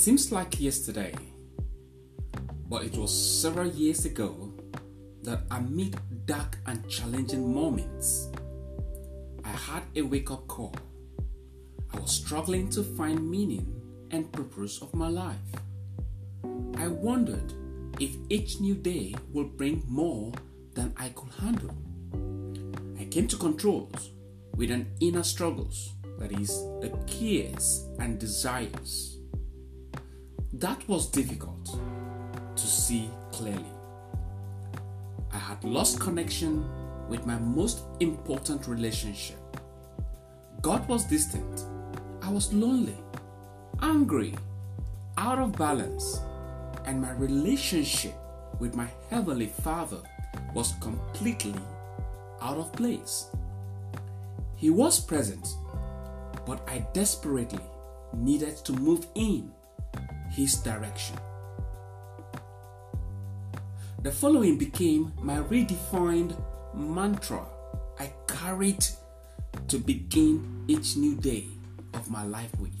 It seems like yesterday, but it was several years ago that amid dark and challenging moments, I had a wake up call. I was struggling to find meaning and purpose of my life. I wondered if each new day will bring more than I could handle. I came to controls with an inner struggles, that is, the cares and desires. That was difficult to see clearly. I had lost connection with my most important relationship. God was distant. I was lonely, angry, out of balance, and my relationship with my Heavenly Father was completely out of place. He was present, but I desperately needed to move in His direction. The following became my redefined mantra I carried to begin each new day of my life with.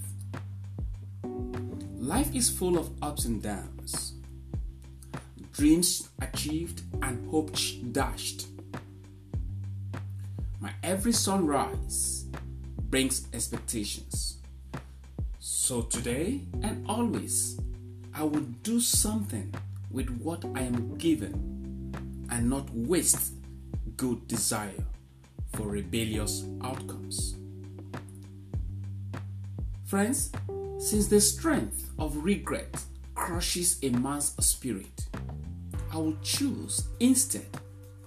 Life is full of ups and downs, dreams achieved and hopes dashed. My every sunrise brings expectations. So today and always, I will do something with what I am given and not waste good desire for rebellious outcomes. Friends, since the strength of regret crushes a man's spirit, I will choose instead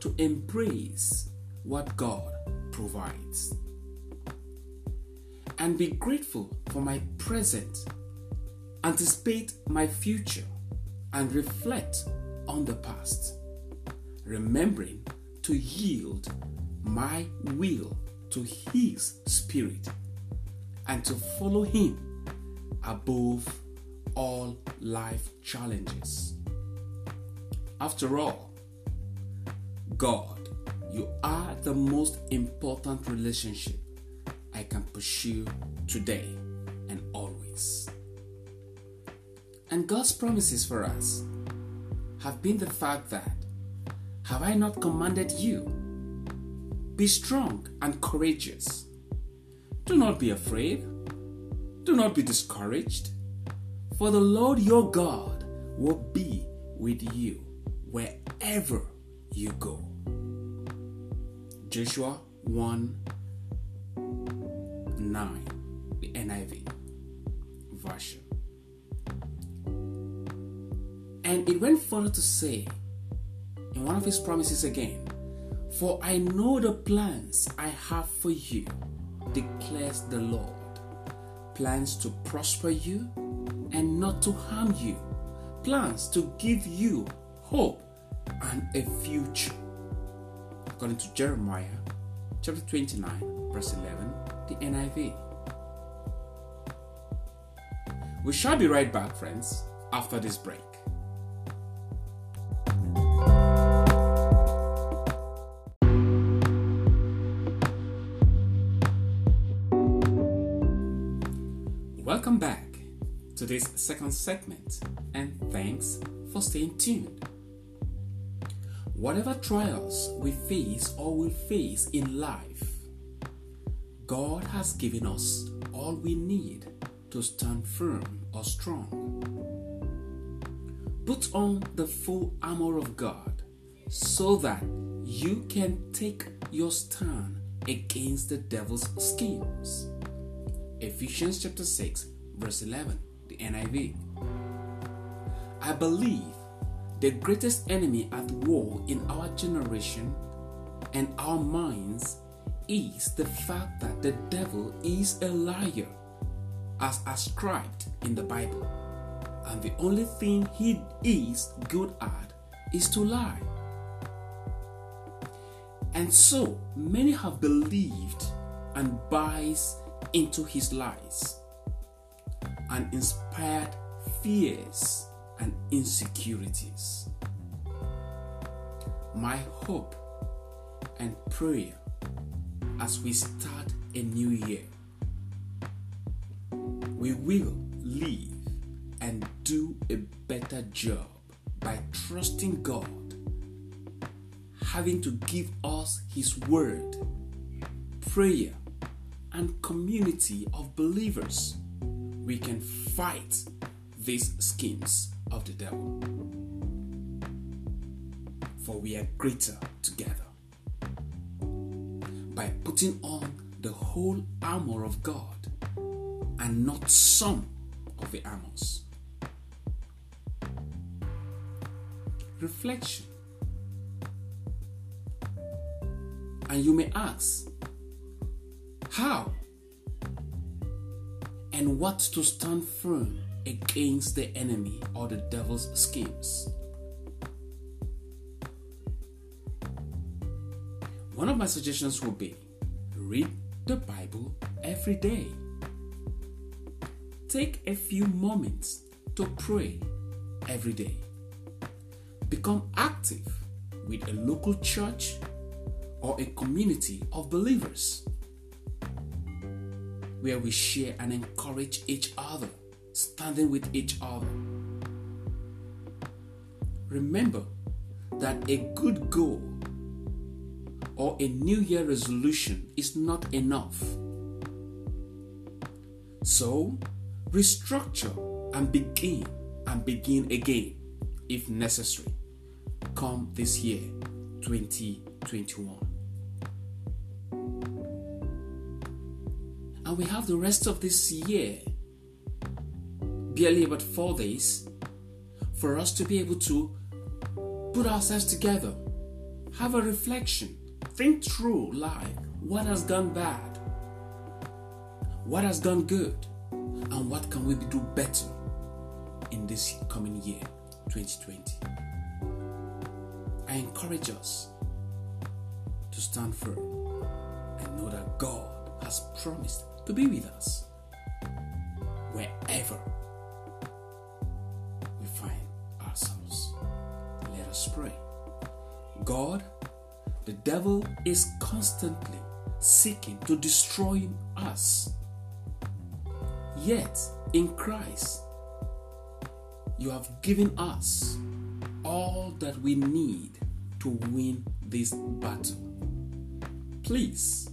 to embrace what God provides and be grateful for my present, anticipate my future, and reflect on the past, remembering to yield my will to His Spirit and to follow Him above all life challenges. After all, God, you are the most important relationship I can pursue today and always. And God's promises for us have been the fact that, have I not commanded you? Be strong and courageous. Do not be afraid. Do not be discouraged. For the Lord your God will be with you wherever you go. Joshua 1 9, the NIV version. And it went further to say, in one of his promises again, For I know the plans I have for you, declares the Lord plans to prosper you and not to harm you, plans to give you hope and a future. According to Jeremiah chapter 29, verse 11, the NIV. We shall be right back, friends, after this break. Welcome back to this second segment, and thanks for staying tuned. Whatever trials we face or will face in life, God has given us all we need to stand firm or strong. Put on the full armor of God so that you can take your stand against the devil's schemes. Ephesians chapter 6, verse 11, the NIV. I believe the greatest enemy at war in our generation and our minds is the fact that the devil is a liar, as ascribed in the Bible, and the only thing he is good at is to lie. And so many have believed and buys into his lies and inspired fears and insecurities. My hope and prayer as we start a new year, we will live and do a better job by trusting God, having to give us His Word, prayer, and community of believers, we can fight these schemes of the devil. For we are greater together. By putting on the whole armor of God and not some of the armors. Reflection. And you may ask, how and what to stand firm against the enemy or the devil's schemes. One of my suggestions would be read the Bible every day. Take a few moments to pray every day. Become active with a local church or a community of believers where we share and encourage each other, standing with each other. Remember that a good goal or a New Year resolution is not enough. So, restructure and begin and begin again if necessary. Come this year, 2021. And we have the rest of this year, barely about four days, for us to be able to put ourselves together, have a reflection, think through life what has gone bad, what has gone good, and what can we do better in this coming year, 2020. I encourage us to stand firm and know that God has promised to be with us wherever we find ourselves. Let us pray. God, the devil is constantly seeking to destroy us. Yet, in Christ, you have given us all that we need to win this battle. Please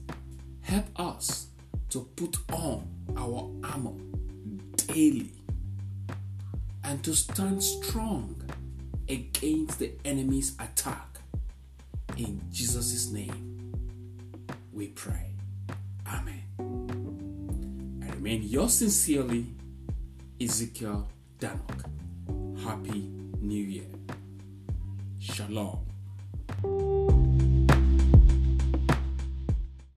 help us to put on our armor daily and to stand strong against the enemy's attack. In Jesus' name, we pray. Amen. I remain yours sincerely, Ezekiel Danok. Happy New Year. Shalom.